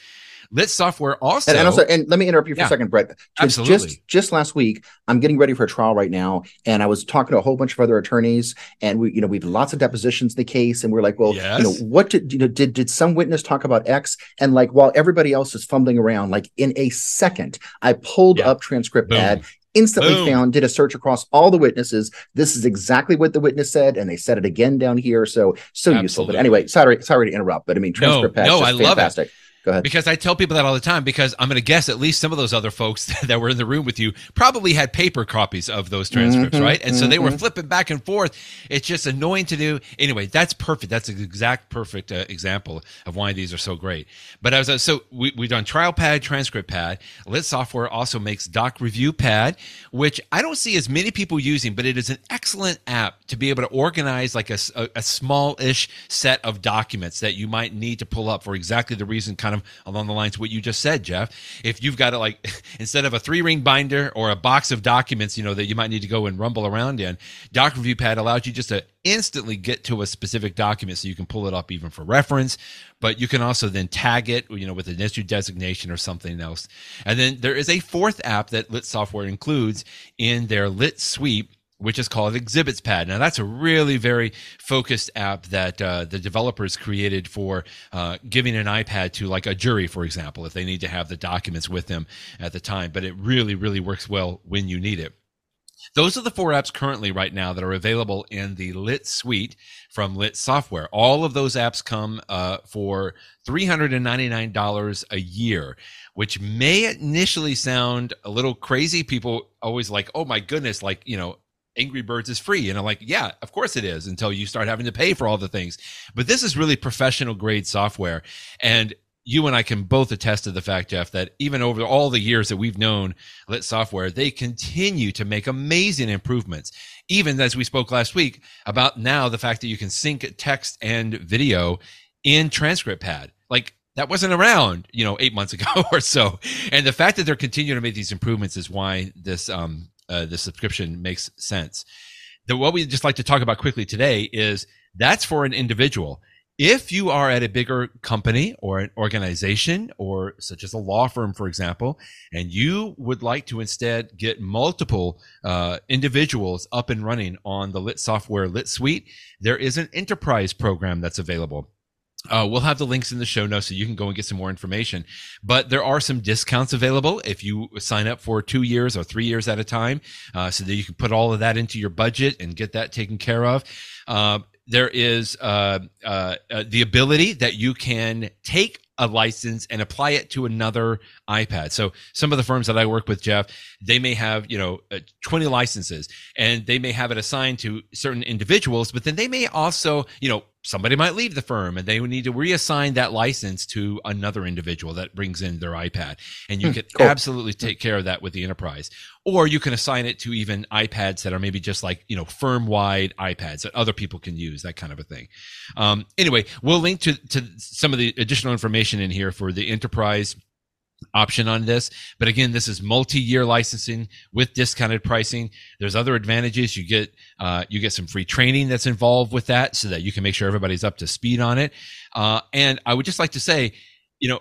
Lit software also and, and, also and let me interrupt you for yeah, a second, Brett. Absolutely. Just just last week, I'm getting ready for a trial right now, and I was talking to a whole bunch of other attorneys, and we, you know, we have lots of depositions in the case, and we're like, well, yes. you know, what did you know, did did some witness talk about X? And like while everybody else is fumbling around, like in a second, I pulled yeah. up transcript Boom. pad instantly Boom. found, did a search across all the witnesses. This is exactly what the witness said, and they said it again down here. So so Absolutely. useful. But anyway, sorry, sorry to interrupt, but I mean transcript no, pad. No, I fantastic. love it. Go ahead. Because I tell people that all the time because I'm going to guess at least some of those other folks that were in the room with you probably had paper copies of those transcripts, mm-hmm, right? And mm-hmm. so they were mm-hmm. flipping back and forth. It's just annoying to do. Anyway, that's perfect. That's an exact perfect uh, example of why these are so great. But as uh, so we, we've done trial pad, TranscriptPad. Lit software also makes DocReviewPad, which I don't see as many people using, but it is an excellent app to be able to organize like a, a, a small ish set of documents that you might need to pull up for exactly the reason kind of along the lines of what you just said, Jeff. If you've got it like instead of a three ring binder or a box of documents, you know, that you might need to go and rumble around in, DocReviewPad allows you just to instantly get to a specific document so you can pull it up even for reference, but you can also then tag it, you know, with an issue designation or something else. And then there is a fourth app that Lit Software includes in their Lit Suite which is called ExhibitsPad. Now, that's a really very focused app that uh, the developers created for uh, giving an iPad to, like, a jury, for example, if they need to have the documents with them at the time. But it really, really works well when you need it. Those are the four apps currently right now that are available in the Lit suite from Lit Software. All of those apps come uh, for $399 a year, which may initially sound a little crazy. People always like, oh my goodness, like, you know, Angry Birds is free. And I'm like, yeah, of course it is until you start having to pay for all the things. But this is really professional grade software. And you and I can both attest to the fact, Jeff, that even over all the years that we've known Lit Software, they continue to make amazing improvements. Even as we spoke last week about now the fact that you can sync text and video in TranscriptPad. Like that wasn't around, you know, eight months ago or so. And the fact that they're continuing to make these improvements is why this um, uh, the subscription makes sense. The, what we just like to talk about quickly today is that's for an individual. If you are at a bigger company or an organization or such as a law firm, for example, and you would like to instead get multiple uh, individuals up and running on the Lit software Lit Suite, there is an enterprise program that's available. Uh, we'll have the links in the show notes so you can go and get some more information. But there are some discounts available if you sign up for two years or three years at a time, uh, so that you can put all of that into your budget and get that taken care of. Uh, there is uh, uh, uh, the ability that you can take a license and apply it to another iPad. So some of the firms that I work with, Jeff, they may have, you know, 20 licenses and they may have it assigned to certain individuals, but then they may also, you know, somebody might leave the firm and they would need to reassign that license to another individual that brings in their iPad. And you hmm, can cool. absolutely take care of that with the enterprise. Or you can assign it to even iPads that are maybe just like, you know, firm wide iPads that other people can use, that kind of a thing. Um, anyway, we'll link to, to some of the additional information in here for the enterprise option on this. But again, this is multi-year licensing with discounted pricing. There's other advantages. You get uh, you get some free training that's involved with that, so that you can make sure everybody's up to speed on it. Uh, and I would just like to say, you know,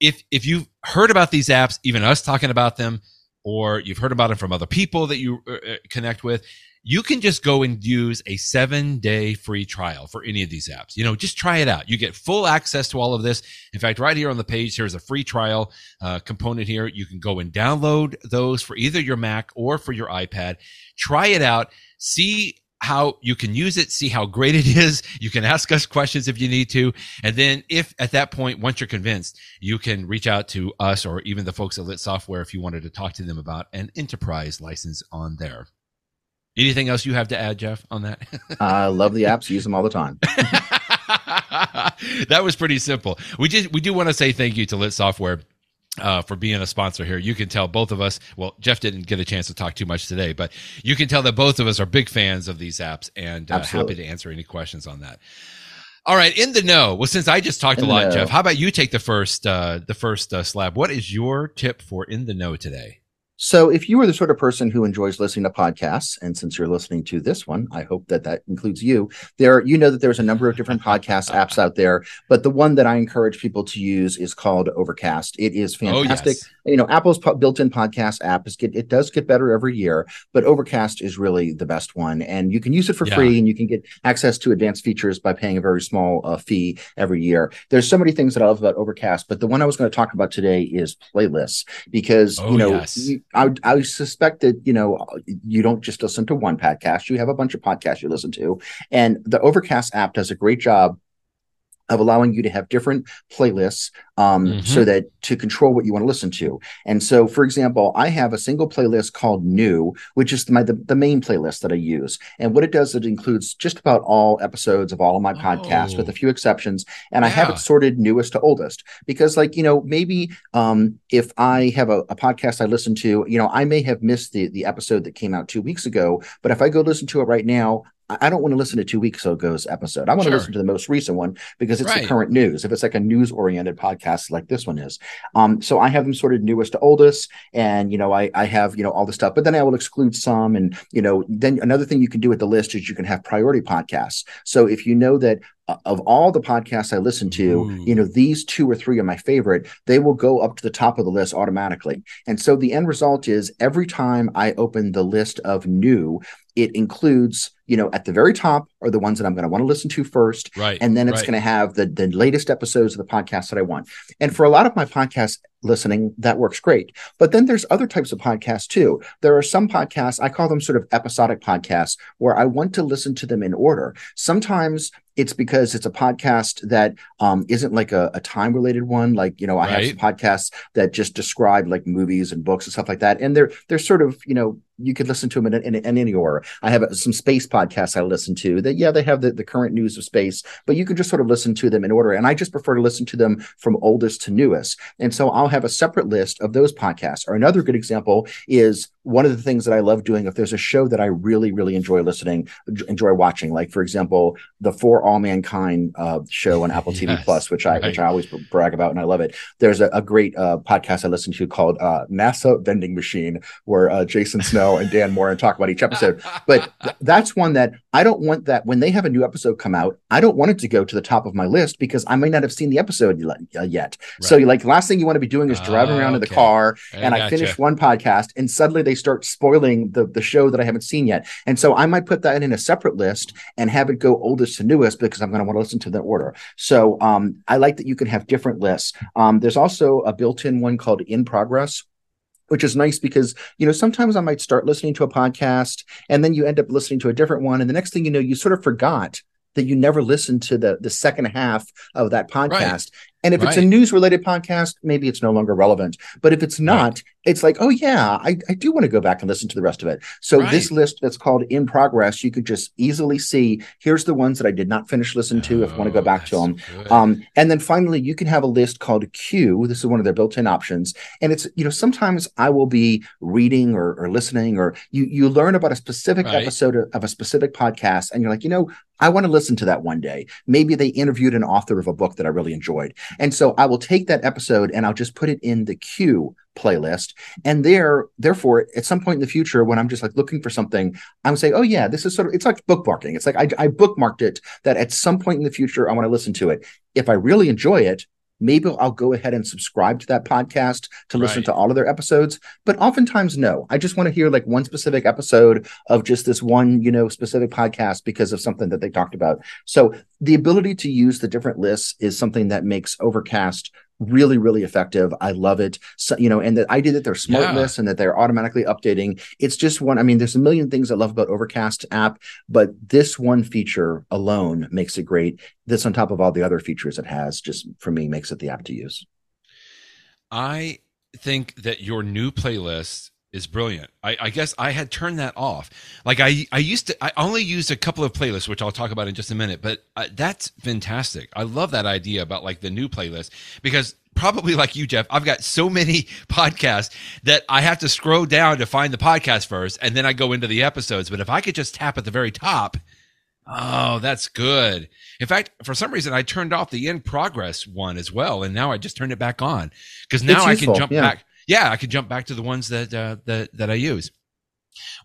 if if you've heard about these apps, even us talking about them, or you've heard about them from other people that you uh, uh, connect with, you can just go and use a seven day free trial for any of these apps. You know, just try it out. You get full access to all of this. In fact, right here on the page, here's a free trial uh, component here. You can go and download those for either your Mac or for your iPad. Try it out. See how you can use it, see how great it is. You can ask us questions if you need to. And then if at that point, once you're convinced, you can reach out to us or even the folks at Lit Software if you wanted to talk to them about an enterprise license on there. Anything else you have to add, Jeff, on that? I love the apps. Use them all the time. that was pretty simple. We just we do want to say thank you to Lit Software uh, for being a sponsor here. You can tell both of us. Well, Jeff didn't get a chance to talk too much today, but you can tell that both of us are big fans of these apps and uh, happy to answer any questions on that. All right, in the know. Well, since I just talked in a lot, Jeff, how about you take the first uh, the first uh, slab? What is your tip for in the know today? So, if you are the sort of person who enjoys listening to podcasts, and since you're listening to this one, I hope that that includes you. There, you know that there's a number of different podcast apps out there, but the one that I encourage people to use is called Overcast. It is fantastic. Oh, yes. You know, Apple's built-in podcast app is get it does get better every year, but Overcast is really the best one, and you can use it for yeah. free, and you can get access to advanced features by paying a very small uh, fee every year. There's so many things that I love about Overcast, but the one I was going to talk about today is playlists because oh, you know. Yes. You, I, I suspect that you know you don't just listen to one podcast; you have a bunch of podcasts you listen to, and the Overcast app does a great job of allowing you to have different playlists um, mm-hmm. so that to control what you want to listen to. And so, for example, I have a single playlist called New, which is my the, the main playlist that I use. And what it does, it includes just about all episodes of all of my podcasts, oh. with a oh. few exceptions. And yeah. I have it sorted newest to oldest because, like you know, maybe um, if I have a, a podcast I listen to, you know, I may have missed the the episode that came out two weeks ago, but if I go listen to it right now, I don't want to listen to two weeks ago's episode. I want sure. to listen to the most recent one because it's right. the current news. If it's like a news oriented podcast like this one is, um, so I have them sorted newest to oldest, and you know I I have you know all the stuff, but then I will exclude some, and you know then another thing you can do with the list is you can have priority podcasts. So if you know that of all the podcasts I listen to, Ooh. you hmm. know, these two or three are my favorite, they will go up to the top of the list automatically. And so the end result is every time I open the list of new, it includes you know at the very top are the ones that i'm going to want to listen to first right and then it's right. going to have the the latest episodes of the podcast that i want and for a lot of my podcast listening that works great but then there's other types of podcasts too there are some podcasts i call them sort of episodic podcasts where i want to listen to them in order sometimes it's because it's a podcast that um, not like a, a, time related one. Like, you know, I right. have podcasts that just describe like movies and books and stuff like that. And they're, they're sort of, you know, you could listen to them in, in, in, any order. I have some space podcasts I listen to that, yeah, they have the, the current news of space, but you can just sort of listen to them in order. And I just prefer to listen to them from oldest to newest. And so I'll have a separate list of those podcasts. Or another good example is one of the things that I love doing. If there's a show that I really, really enjoy listening, enjoy watching, like for example, the For All Mankind uh, show on Apple TV yes, Plus, which I right. which I always brag about and I love it. There's a, a great uh, podcast I listen to called uh, NASA Vending Machine, where uh, Jason And Dan Moren and talk about each episode. But th- that's one that I don't want that when they have a new episode come out, I don't want it to go to the top of my list because I may not have seen the episode uh, yet. Right. So like last thing you want to be doing is driving around okay. in the car and I, I finish one podcast and suddenly they start spoiling the, the show that I haven't seen yet. And so I might put that in a separate list and have it go oldest to newest because I'm going to want to listen to the order. So um, I like that you can have different lists. Um, there's also a built-in one called in progress which is nice because you know sometimes i might start listening to a podcast and then you end up listening to a different one and the next thing you know you sort of forgot that you never listened to the the second half of that podcast right. And if right. it's a news related podcast, maybe it's no longer relevant. But if it's not, right. it's like, oh, yeah, I, I do want to go back and listen to the rest of it. So right. this list that's called in progress, you could just easily see here's the ones that I did not finish listening to oh, if I want to go back to them. Um, and then finally, you can have a list called queue. This is one of their built in options. And it's, you know, sometimes I will be reading or, or listening, or you, you learn about a specific episode of, of a specific podcast, and you're like, you know, I want to listen to that one day. Maybe they interviewed an author of a book that I really enjoyed. And so I will take that episode and I'll just put it in the queue playlist. And there, therefore, at some point in the future, when I'm just like looking for something, I'm saying, oh yeah, this is sort of it's like bookmarking. It's like I, I bookmarked it that at some point in the future I want to listen to it. If I really enjoy it, maybe I'll go ahead and subscribe to that podcast to listen right. to all of their episodes. But oftentimes, no. I just want to hear like one specific episode of just this one, you know, specific podcast because of something that they talked about. So the ability to use the different lists is something that makes Overcast really really effective. I love it. So you know and the idea that they're smart yeah. lists and that they're automatically updating. It's just one i mean there's a million things i love about overcast app but this one feature alone makes it great. This on top of all the other features it has just for me makes it the app to use. I think that your new playlist is brilliant. I, I, guess I had turned that off. Like I, I used to, I only used a couple of playlists, which I'll talk about in just a minute. But uh, that's fantastic. I love that idea about like the new playlist because probably like you, Jeff, I've got so many podcasts that I have to scroll down to find the podcast first, and then I go into the episodes. But if I could just tap at the very top, oh, that's good. In fact, for some reason, I turned off the in progress one as well, and now I just turned it back on because now I can jump yeah. back yeah, I could jump back to the ones that uh, that that I use.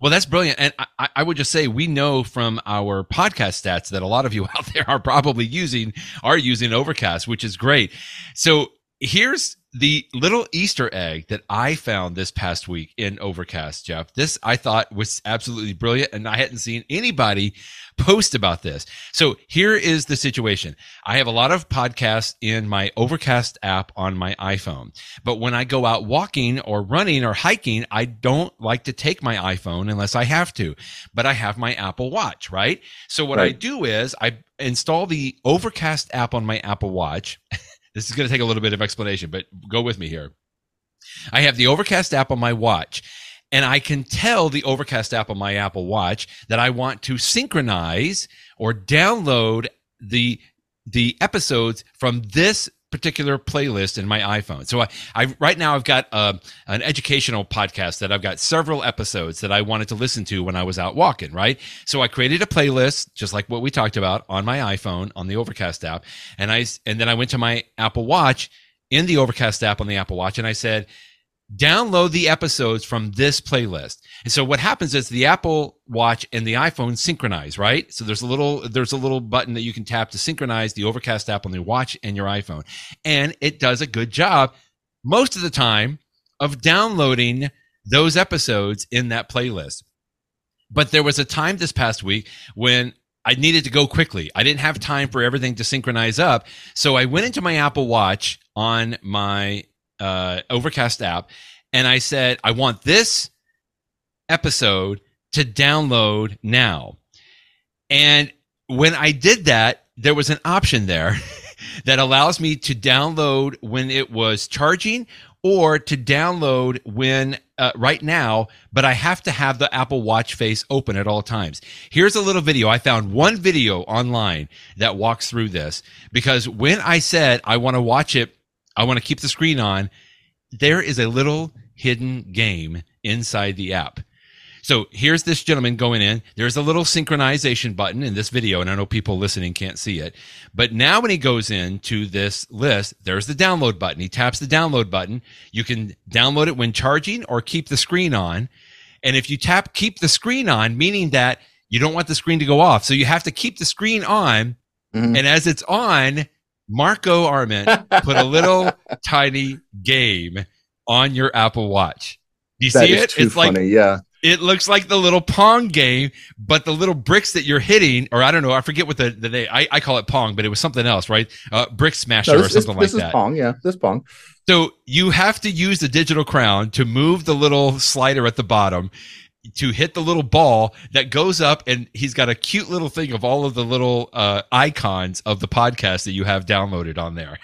Well, that's brilliant. And I, I, would just say we know from our podcast stats that a lot of you out there are probably using are using Overcast, which is great. So here's the little Easter egg that I found this past week in Overcast, Jeff. This I thought was absolutely brilliant, and I hadn't seen anybody post about this. So here is the situation. I have a lot of podcasts in my Overcast app on my iPhone, but when I go out walking or running or hiking, I don't like to take my iPhone unless I have to, but I have my Apple Watch, right? So what right. I do is I install the Overcast app on my Apple Watch. This is going to take a little bit of explanation, but go with me here. I have the Overcast app on my watch, and I can tell the Overcast app on my Apple Watch that I want to synchronize or download the the episodes from this particular playlist in my iPhone. So I, I right now I've got uh, an educational podcast that I've got several episodes that I wanted to listen to when I was out walking, right? So I created a playlist just like what we talked about on my iPhone on the Overcast app and I and then I went to my Apple Watch in the Overcast app on the Apple Watch and I said download the episodes from this playlist. And so what happens is the Apple Watch and the iPhone synchronize, right? So there's a little there's a little button that you can tap to synchronize the Overcast app on the watch and your iPhone. And it does a good job most of the time of downloading those episodes in that playlist. But there was a time this past week when I needed to go quickly. I didn't have time for everything to synchronize up. So I went into my Apple Watch on my uh, Overcast app, and I said, I want this episode to download now. And when I did that, there was an option there that allows me to download when it was charging or to download when uh, right now, but I have to have the Apple Watch face open at all times. Here's a little video. I found one video online that walks through this because when I said I want to watch it I want to keep the screen on. There is a little hidden game inside the app. So here's this gentleman going in. There's a little synchronization button in this video, and I know people listening can't see it. But now when he goes into this list, there's the download button. He taps the download button. You can download it when charging or keep the screen on. And if you tap keep the screen on, meaning that you don't want the screen to go off. So you have to keep the screen on. Mm-hmm. And as it's on, Marco Arment put a little tiny game on your Apple Watch. Do you that see it? it's funny, like yeah. It looks like the little Pong game, but the little bricks that you're hitting, or I don't know, I forget what the, the name. I, I call it Pong, but it was something else, right? Uh, brick Smasher no, this, or something this, like this that. This is Pong, yeah, this Pong. So you have to use the digital crown to move the little slider at the bottom to hit the little ball that goes up and he's got a cute little thing of all of the little uh, icons of the podcast that you have downloaded on there.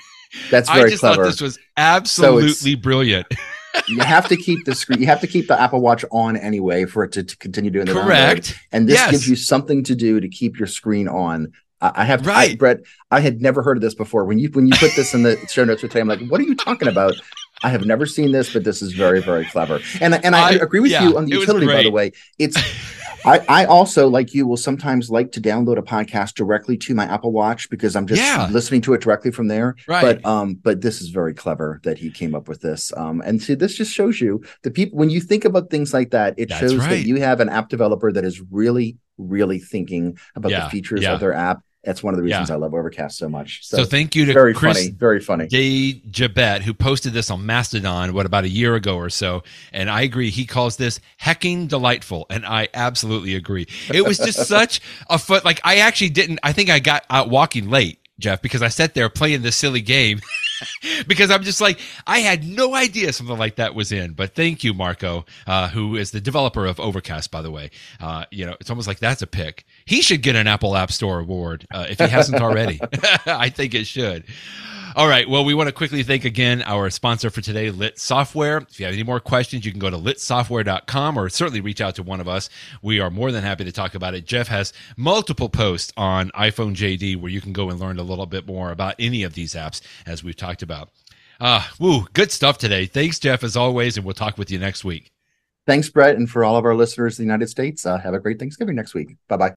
That's very I just clever. thought this was absolutely so brilliant. you have to keep the screen. You have to keep the Apple Watch on anyway for it to, to continue doing the correct. Download. And this yes. gives you something to do to keep your screen on. I have right, I, Brett. I had never heard of this before. When you when you put this in the show notes for today, I'm like, what are you talking about? I have never seen this, but this is very, very clever. And and I, I agree with yeah, you on the utility. By the way, it's I, I also like you will sometimes like to download a podcast directly to my Apple Watch because I'm just yeah. listening to it directly from there. Right. But um, but this is very clever that he came up with this. Um, and see, this just shows you the people when you think about things like that, it That's shows right. that you have an app developer that is really, really thinking about yeah. the features of their app That's one of the reasons yeah. I love Overcast so much. So, so thank you to very Chris funny, very funny. J. Jabet, who posted this on Mastodon, what about a year ago or so? And I agree. He calls this hecking delightful, and I absolutely agree. It was just such a foot. Like I actually didn't. I think I got out walking late, Jeff, because I sat there playing this silly game. because I'm just like, I had no idea something like that was in. But thank you, Marco, uh, who is the developer of Overcast, by the way. Uh, you know, it's almost like that's a pick. He should get an Apple App Store award uh, if he hasn't already. I think it should. All right. Well, we want to quickly thank again our sponsor for today, Lit Software. If you have any more questions, you can go to litsoftware.com or certainly reach out to one of us. We are more than happy to talk about it. Jeff has multiple posts on iPhone JD where you can go and learn a little bit more about any of these apps as we've talked about. Uh, woo, good stuff today. Thanks, Jeff, as always, and we'll talk with you next week. Thanks, Brett. And for all of our listeners in the United States, uh, have a great Thanksgiving next week. Bye bye.